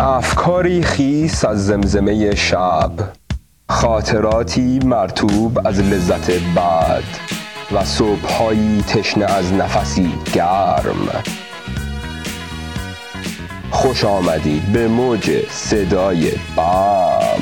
افکاری خیس از زمزمه شب خاطراتی مرتوب از لذت بعد و صبحهایی تشنه از نفسی گرم. خوش آمدید به موج صدای بام.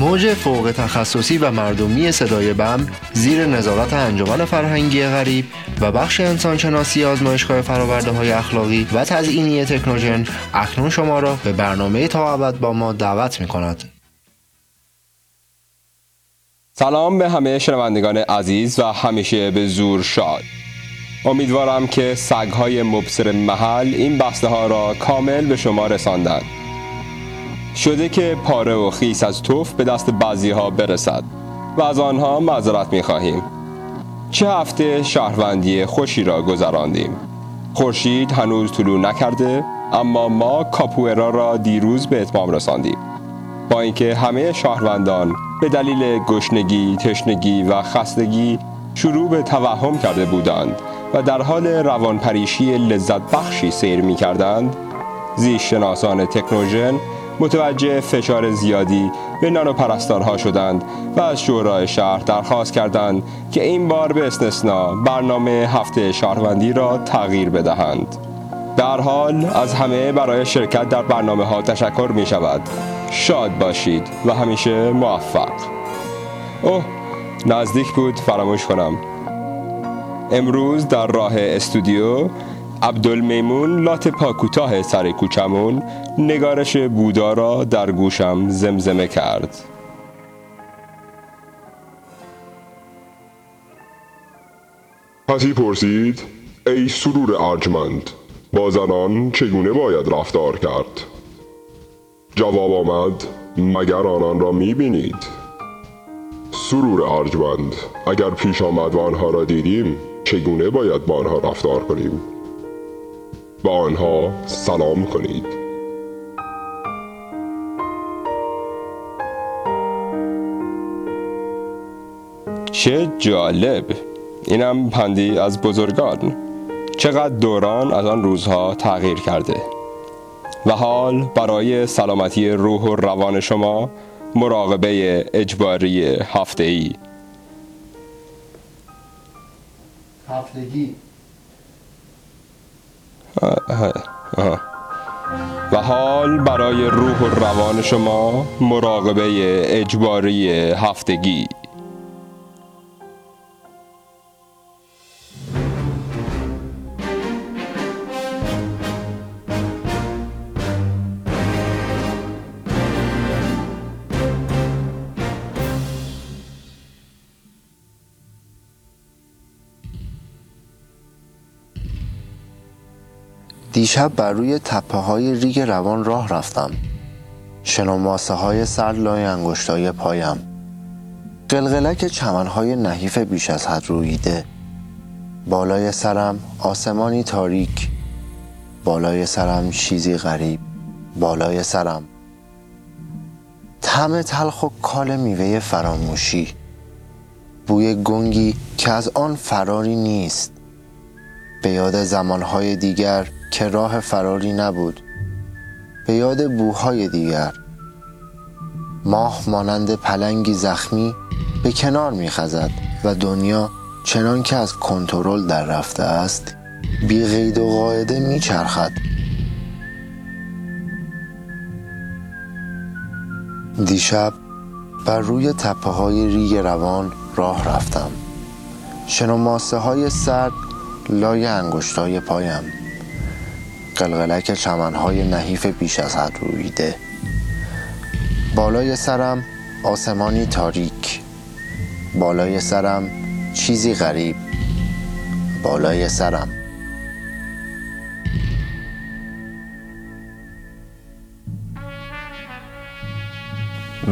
موج فوق تخصصی و مردمی صدای بم زیر نظارت انجمن فرهنگی غریب و بخش انسانشناسی آزمایشگاه فراورده های اخلاقی و تزئینی تکنوژن اکنون شما را به برنامه تا ابد با ما دعوت می کند. سلام به همه شنوندگان عزیز و همیشه به زور شاد امیدوارم که سگهای مبصر محل این بسته ها را کامل به شما رساندند شده که پاره و خیس از توف به دست بعضی ها برسد و از آنها معذرت می خواهیم چه هفته شهروندی خوشی را گذراندیم. خورشید هنوز طلوع نکرده اما ما کاپوئرا را دیروز به اتمام رساندیم. با اینکه همه شهروندان به دلیل گشنگی، تشنگی و خستگی شروع به توهم کرده بودند و در حال روانپریشی لذت بخشی سیر می کردند زیستشناسان تکنوژن متوجه فشار زیادی به نانو پرستارها شدند و از شورای شهر درخواست کردند که این بار به استثنا برنامه هفته شهروندی را تغییر بدهند. در حال از همه برای شرکت در برنامه ها تشکر می شود شاد باشید و همیشه موفق. اوه نزدیک بود فراموش کنم. امروز در راه استودیو عبدالمیمون لات پاکوتاه سر کوچمون نگارش بودا را در گوشم زمزمه کرد. پسی پرسید ای سرور ارجمند با زنان چگونه باید رفتار کرد؟ جواب آمد مگر آنان را می‌بینید؟ سرور ارجمند اگر پیش آمد و آنها را دیدیم چگونه باید با آنها رفتار کنیم؟ با آنها سلام کنید. چه جالب! اینم پندی از بزرگان. چقدر دوران از آن روزها تغییر کرده. و حال برای سلامتی روح و روان شما مراقبه اجباری هفته ای هفتگی. و حال برای روح و روان شما مراقبه اجباری هفتگی. دیشب بر روی تپه های ریگ روان راه رفتم. شنوماسه های سر لای انگشتای پایم. قلقلک چمنهای نحیف بیش از حد رویده بالای سرم آسمانی تاریک. بالای سرم چیزی غریب. بالای سرم. طعم تلخ و کال میوه فراموشی. بوی گنگی که از آن فراری نیست. به یاد زمانهای دیگر که راه فراری نبود. به یاد بوهای دیگر. ماه مانند پلنگی زخمی به کنار میخزد و دنیا چنان که از کنترل در رفته است بی قید و قاعده میچرخد. دیشب بر روی تپه های ریگ روان راه رفتم. شنوماسه های سرد لای انگشتای پایم. قلقلک چمنهای نحیف بیش از حد رویده. بالای سرم آسمانی تاریک. بالای سرم چیزی غریب. بالای سرم.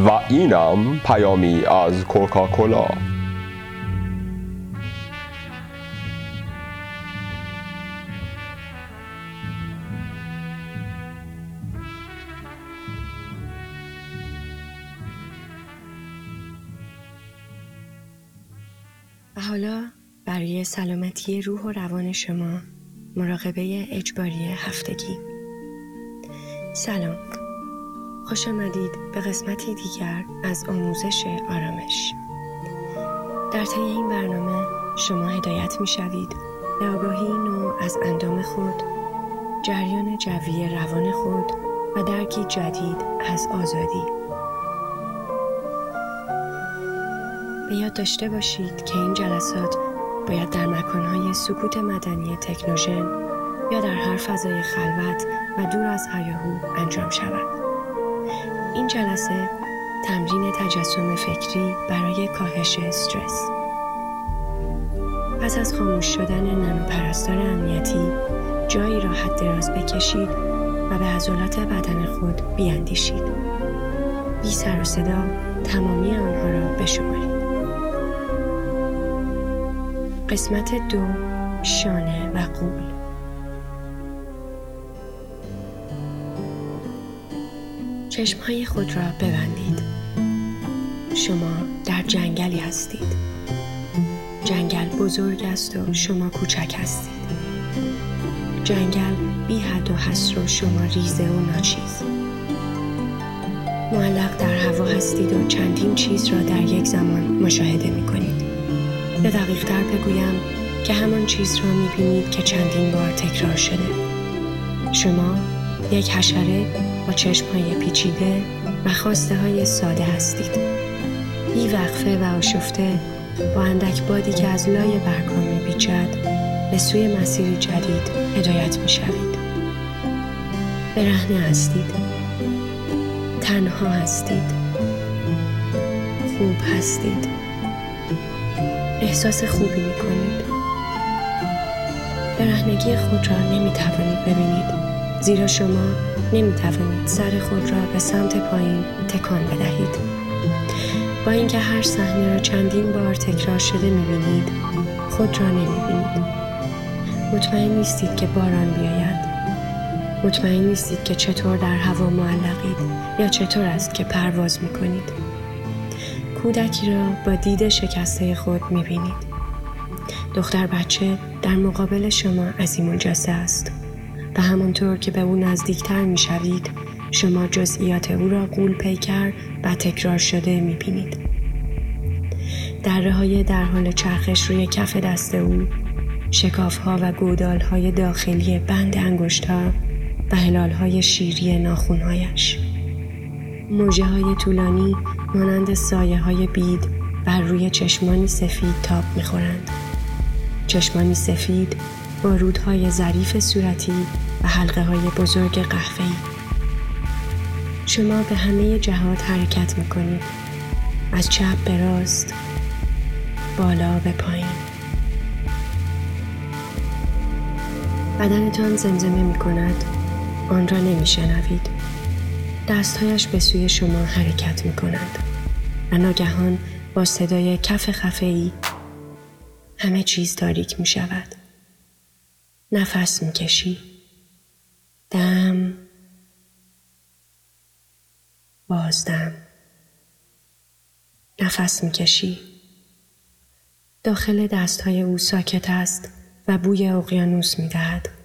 و اینم پیامی از کوکاکولا. حالا برای سلامتی روح و روان شما مراقبه اجباری هفتگی. سلام. خوش آمدید به قسمتی دیگر از آموزش آرامش. در طی این برنامه شما هدایت می شوید. آگاهی نو از اندام خود جریان جوی روان خود و درکی جدید از آزادی. به یاد داشته باشید که این جلسات باید در مکانهای سکوت مدنی تکنوژن یا در هر فضای خلوت و دور از هیاهو انجام شود. این جلسه تمرین تجسم فکری برای کاهش استرس. پس از خاموش شدن نانو پرستار امنیتی جایی را حد دراز بکشید و به عضلات بدن خود بیاندیشید. بی سر و صدا تمامی آنها را بشمارید. قسمت دو شانه و قول. چشمهای خود را ببندید. شما در جنگلی هستید. جنگل بزرگ است و شما کوچک هستید. جنگل بی حد و حصر و شما ریزه و ناچیز. معلق در هوا هستید و چندین چیز را در یک زمان مشاهده می کنید یا دقیق تر بگویم که همان چیز را می بینید که چندین بار تکرار شده. شما یک حشره با چشم های پیچیده و خواسته های ساده هستید. بی وقفه و آشفته با اندک بادی که از لای برگها می بیچد به سوی مسیری جدید هدایت می شوید برهنه هستید. تنها هستید. خوب هستید. احساس خوبی می کنید برهنگی خود را نمی توانید ببینید. زیرا شما نمی توانید سر خود را به سمت پایین تکان بدهید. با اینکه هر صحنه را چندین بار تکرار شده می بینید خود را نمی بینید مطمئن نیستید که باران بیاید. مطمئن نیستید که چطور در هوا معلقید یا چطور است که پرواز می کنید کودکی را با دید شکسته خود می بینید دختر بچه در مقابل شما عظیم الجسه است و همانطور که به او نزدیکتر می شوید شما جزئیات او را قول پیکر و تکرار شده می بینید. دره های در حال چرخش روی کف دست او شکاف ها و گودال های داخلی بند انگشت ها و هلال های شیری ناخونهایش موجه های طولانی مانند سایه های بید بر روی چشمانی سفید تاب می‌خورند. چشمانی سفید با رودهای ظریف صورتی و حلقه های بزرگ قهوه‌ای. شما به همه جهات حرکت می کنید. از چپ به راست، بالا به پایین. بدنتان زمزمه می کند. آن را نمی شنوید. دستهایش به سوی شما حرکت می کند. و ناگهان با صدای کف خفه همه چیز تاریک می شود. نفس می کشی. دم بازدم نفس می‌کشی داخل دستهای او ساکت است و بوی اقیانوس می‌دهد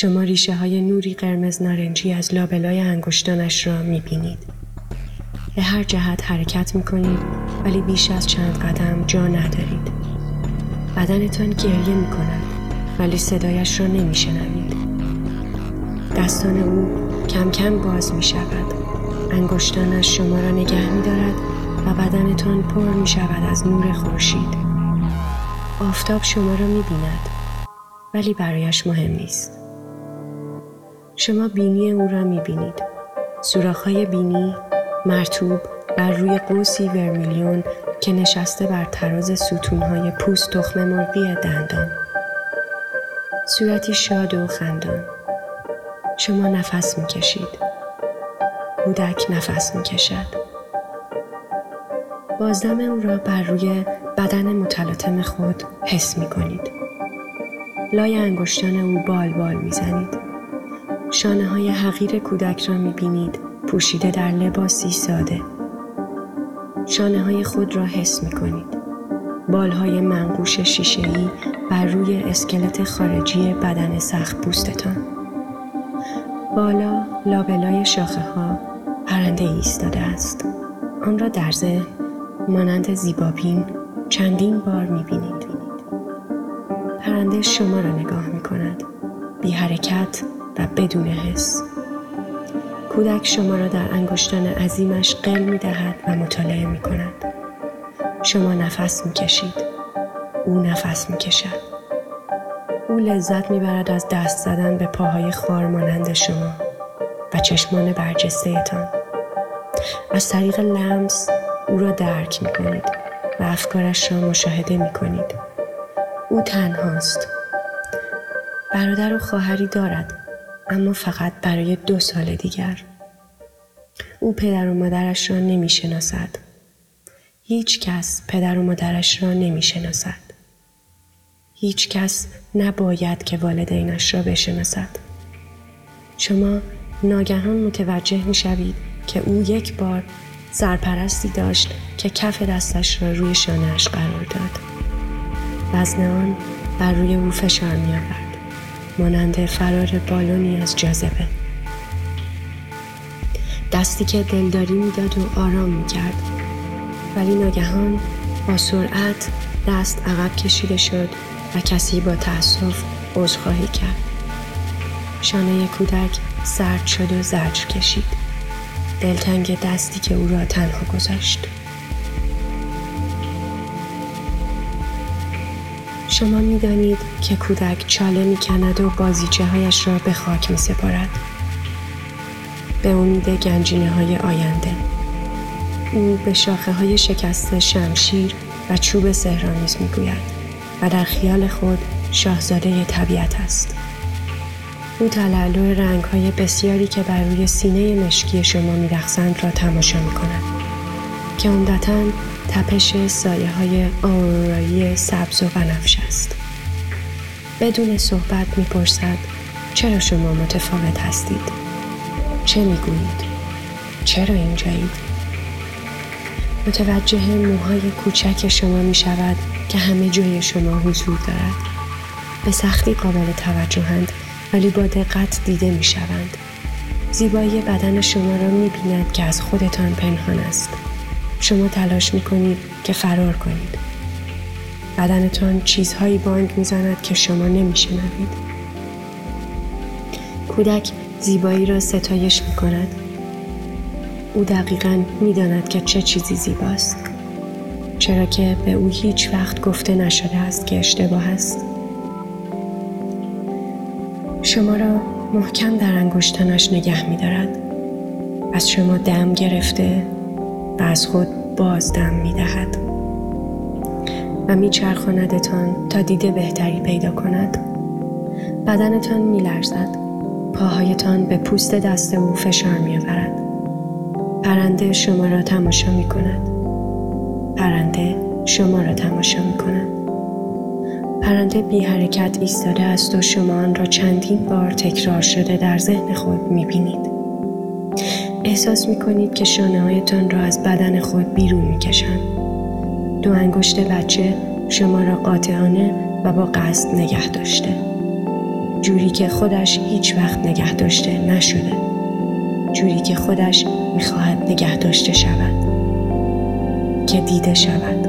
شما ریشه های نوری قرمز نارنجی از لابلای انگشتانش را می‌بینید به هر جهت حرکت می‌کنید ولی بیش از چند قدم جا ندارید بدنتان گریه می‌کند ولی صدایش را نمیشنوید دستان او کم کم باز می شود. انگشتانش شما را نگه می دارد و بدنتان پر می شود از نور خورشید. آفتاب شما را می بیند ولی برایش مهم نیست. شما بینی او را می بینید. سوراخ‌های بینی مرتوب بر روی قوسی ورمیلیون که نشسته بر تراز ستونهای پوست تخم مرغی دندان. صورتی شاد و خندان. شما نفس می کشید. کودک نفس می کشد. بازدم او را بر روی بدن متلاطم خود حس می کنید. لای انگشتان او بال بال می زنید. شانه های حقیر کودک را می بینید پوشیده در لباسی ساده. شانه های خود را حس می کنید. بال های منقوش شیشه بر روی اسکلت خارجی بدن سخت پوستتان. بالا لابلای شاخه ها پرنده ایستاده است. آن را در ذهن مانند زیبابین چندین بار می‌بینید. پرنده شما را نگاه می کند. بی حرکت و بدون حس. کودک شما را در انگشتان عظیمش قل می دهد و مطالعه می کند. شما نفس می کشید. او نفس می کشد. او لذت می برد از دست زدن به پاهای خار مانند شما و چشمان برجسته تان. از طریق لمس او را درک می کنید و افکارش را مشاهده می کنید. او تنهاست. برادر و خواهری دارد اما فقط برای دو سال دیگر. او پدر و مادرش را نمی شناسد. هیچ کس پدر و مادرش را نمی شناسد. هیچ کس نباید که والدینش را بشناسد. شما ناگهان متوجه می شوید که او یک بار سرپرستی داشت که کف دستش را روی شانهش قرار داد. وزن آن بر روی او فشار می آورد. مانند فرار بالونی از جاذبه. دستی که دلداری می‌داد و آرام می کرد. ولی ناگهان با سرعت دست عقب کشیده شد و کسی با تأسف عذرخواهی کرد. شانه کودک سرد شد و زجر کشید. دلتنگ دستی که او را تنها گذاشت. شما می دانید که کودک چاله می کند و بازیچه هایش را به خاک می سپارد. به امید گنجینه های آینده. او به شاخه های شکسته شمشیر و چوب سهرامیز می گوید و در خیال خود شاهزاده طبیعت است. او تلالو رنگ های بسیاری که بر روی سینه مشکی شما می را تماشا می کند که عمدتا تپش سایه های آرورایی سبز و بنفش است. بدون صحبت می‌پرسد چرا شما متفاوت هستید؟ چه می‌گویید؟ چرا اینجایید؟ متوجه موهای کوچک شما می شود که همه جای شما حضور دارد. به سختی قابل توجهند ولی با دقت دیده می شوند. زیبایی بدن شما را می بیند که از خودتان پنهان است. شما تلاش می کنید که فرار کنید. بدنتان چیزهایی بانگ می‌زند که شما نمیشنوید. کودک زیبایی را ستایش می کند. او دقیقا می‌داند که چه چیزی زیباست. چرا که به او هیچ وقت گفته نشده است که اشتباه است. شما را محکم در انگشتانش نگه می دارد. از شما دم گرفته و از خود بازدم می دهد و می چرخاندتان تا دیده بهتری پیدا کند. بدنتان می لرزد پاهایتان به پوست دست او فشار می آورد. پرنده شما را تماشا می کند. پرنده شما را تماشا می کند. پرنده بی حرکت ایستاده است و شما آن را چندین بار تکرار شده در ذهن خود می بینید. احساس می کنید که شانه هایتان را از بدن خود بیرون می کشند. دو انگشت بچه شما را قاطعانه و با قصد نگه داشته. جوری که خودش هیچ وقت نگه داشته نشده. جوری که خودش می‌خواهد نگه داشته شود. که دیده شود.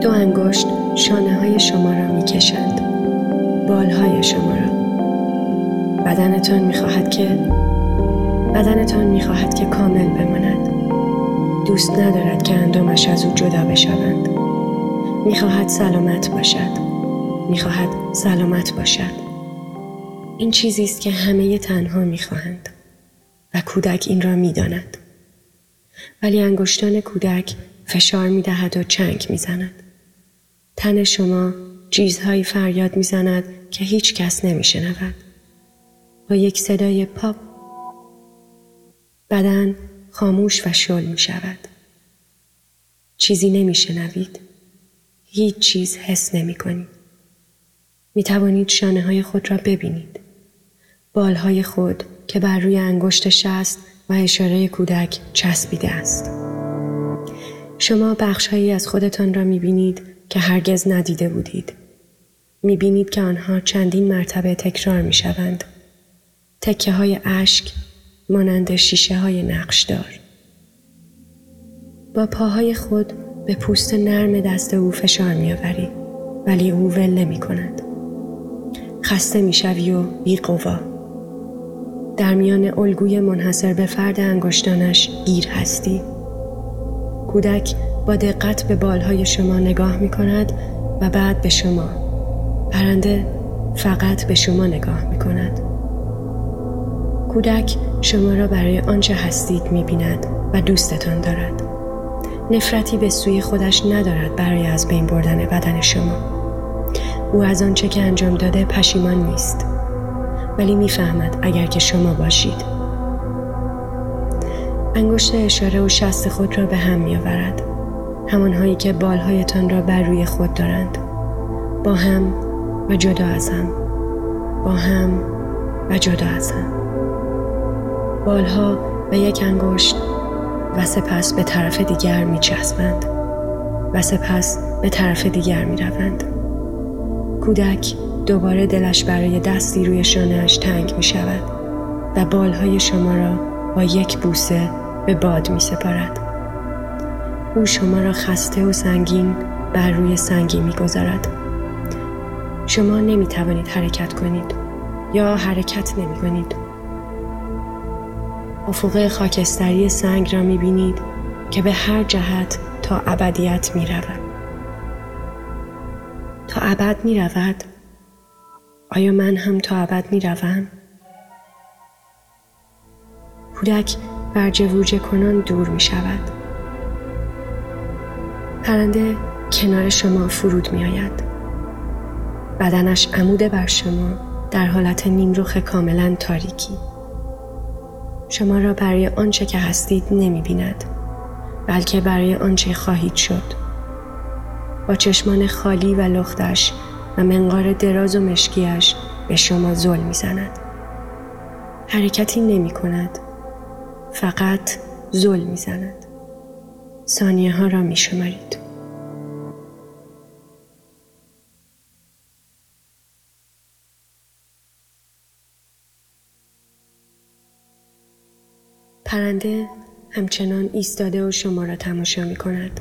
دو انگشت شانه های شما را می کشند. بال های شما را. بدنتان می‌خواهد که بدنتان می‌خواهد که کامل بماند. دوست ندارد که اندامش از او جدا بشوند. می‌خواهد سلامت باشد. می‌خواهد سلامت باشد. این چیزی است که همه تنها می‌خواهند و کودک این را می‌داند. ولی انگشتان کودک فشار می‌دهد و چنگ می‌زند. تن شما چیزهایی فریاد می‌زند که هیچ کس نمیشنود. با یک صدای پاپ بدن خاموش و شل می شود. چیزی نمی شنوید. هیچ چیز حس نمی کنید. می توانید شانه های خود را ببینید. بال های خود که بر روی انگشت شست و اشاره کودک چسبیده است. شما بخش هایی از خودتان را می بینید که هرگز ندیده بودید. می بینید که آنها چندین مرتبه تکرار می شوند. تکه های اشک مانند شیشه های نقشدار. با پاهای خود به پوست نرم دست او فشار می آوری ولی او ول نمی کند. خسته می شوی و بی قوا. در میان الگوی منحصر به فرد انگشتانش گیر هستی. کودک با دقت به بالهای شما نگاه می کند و بعد به شما. پرنده فقط به شما نگاه می کند. کودک شما را برای آنچه هستید می بیند و دوستتان دارد. نفرتی به سوی خودش ندارد برای از بین بردن بدن شما. او از آنچه که انجام داده پشیمان نیست. ولی می‌فهمد اگر که شما باشید. انگشت اشاره و شست خود را به هم می آورد. همانهایی که بالهایتان را بر روی خود دارند. با هم و جدا از هم. با هم و جدا از هم. بالها و یک انگشت و سپس به طرف دیگر می چسبند و سپس به طرف دیگر می روند. کودک دوباره دلش برای دستی روی شانهش تنگ می شود و بالهای شما را با یک بوسه به باد می سپارد. او شما را خسته و سنگین بر روی سنگی می گذارد. شما نمی توانید حرکت کنید یا حرکت نمی کنید. افق خاکستری سنگ را می بینید که به هر جهت تا ابدیت می رود. تا ابد می رود؟ آیا من هم تا ابد می روم؟ کودک برجه ووجه کنان دور می شود. پرنده کنار شما فرود می آید. بدنش عمود بر شما در حالت نیمروخ کاملا تاریکی. شما را برای آنچه که هستید نمی بیند بلکه برای آنچه خواهید شد. با چشمان خالی و لختش و منقار دراز و مشکیش به شما زل می‌زند. حرکتی نمی کند. فقط زل می‌زند. ثانیه ها را می شمارید. پرنده همچنان ایستاده و شما را تماشا می کند.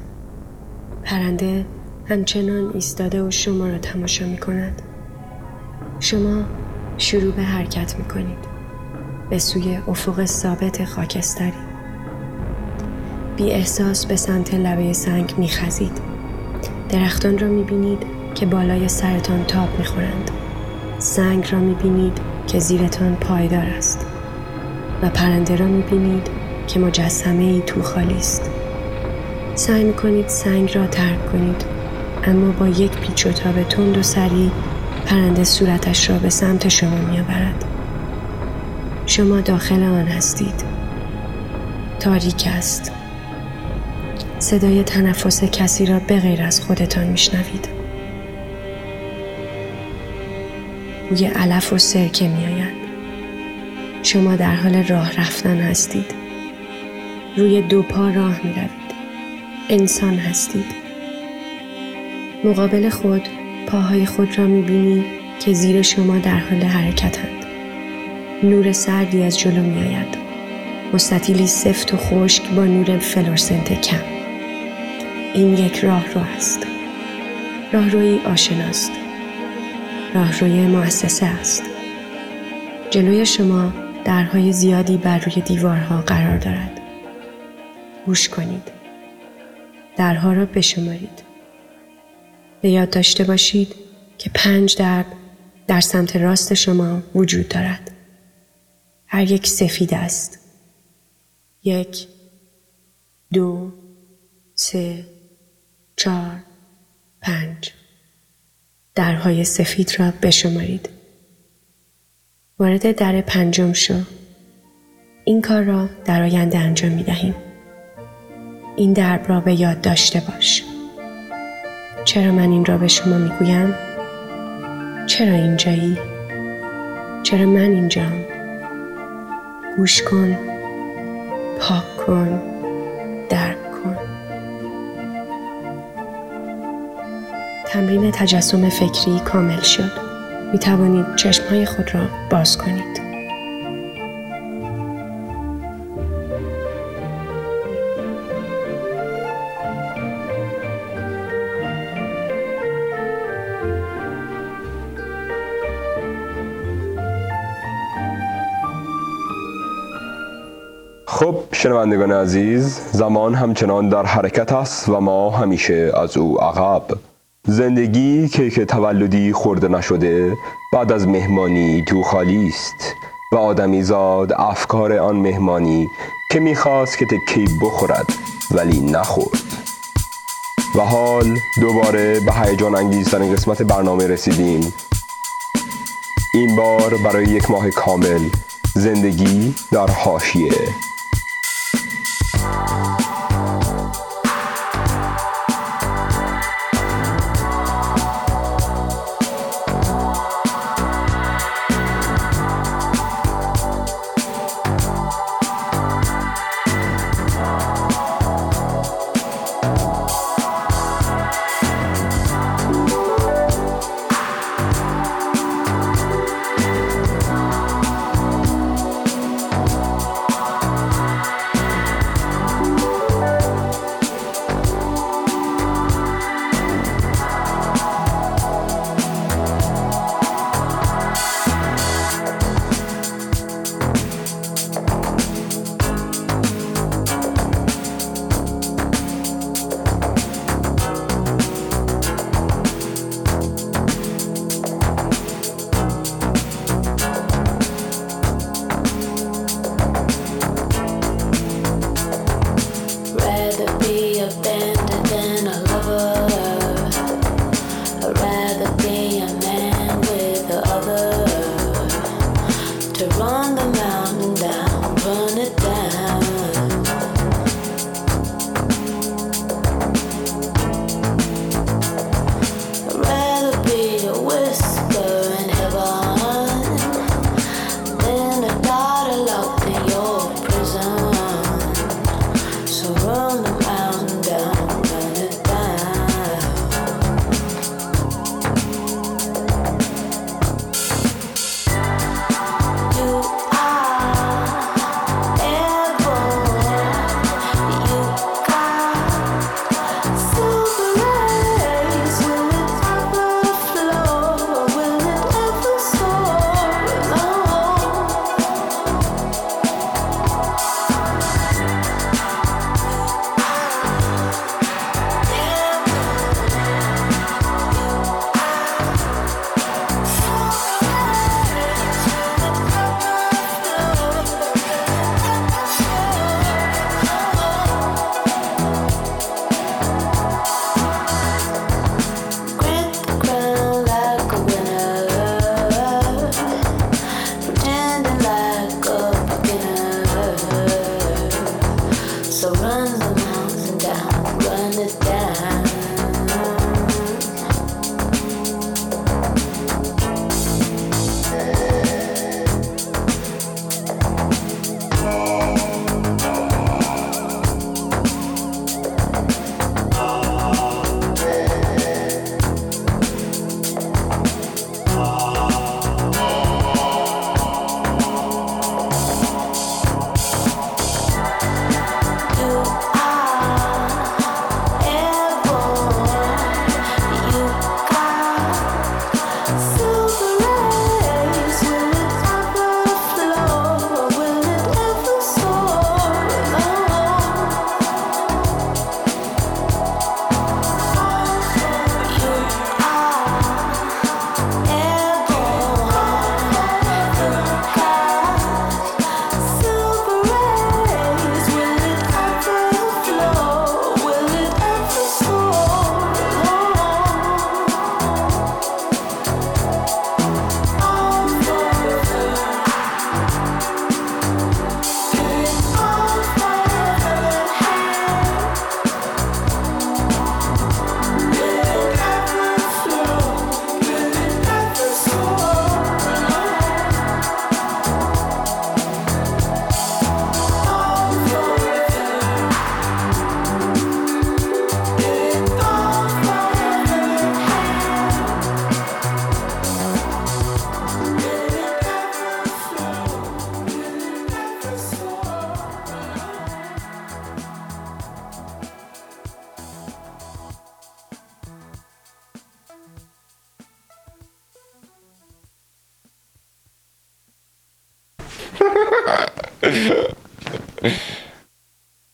پرنده همچنان ایستاده و شما را تماشا می کند. شما شروع به حرکت می کنید. به سوی افق ثابت خاکستری. بی احساس به سمت لبه سنگ می خزید. درختان را می بینید که بالای سرتان تاب می خورند. سنگ را می بینید که زیرتان پایدار است. و پرنده را می بینید که مجسمه ای تو خالی است. سعی می کنید سنگ را ترک کنید اما با یک پیچ و تاب تند و سریع پرنده صورتش را به سمت شما می آورد. شما داخل آن هستید. تاریک است. صدای تنفس کسی را به غیر از خودتان میشنوید. بوی علف و سرکه می آید. شما در حال راه رفتن هستید. روی دو پا راه می روید. انسان هستید. مقابل خود پاهای خود را می بینی که زیر شما در حال حرکتند. نور سردی از جلو می آید. مستطیلی سفت و خشک با نور فلورسنت کم. این یک راه رو است. راهروی آشناست. راهروی مؤسسه است. جلوی شما درهای زیادی بر روی دیوارها قرار دارد. گوش کنید. درها را بشمارید. به یاد داشته باشید که پنج درد در سمت راست شما وجود دارد. هر یک سفید است. یک، دو، سه، چهار، پنج. درهای سفید را بشمارید. وارد در پنجم شو. این کار را در آینده انجام می دهیم. این درب را به یاد داشته باش. چرا من این را به شما می گویم؟ چرا اینجایی؟ چرا من اینجام؟ گوش کن، پاک کن، درک کن. تمرین تجسم فکری کامل شد. می توانید چشمهای خود را باز کنید. خب شنوندگان عزیز زمان همچنان در حرکت است و ما همیشه از او عقب زندگی کیک تولدی خورده نشده بعد از مهمانی تو خالی است. و آدمی زاد افکار آن مهمانی که می‌خواست که تکی بخورد ولی نخورد. و حال دوباره به هیجان انگیزترین قسمت برنامه رسیدیم. این بار برای یک ماه کامل زندگی در حاشیه.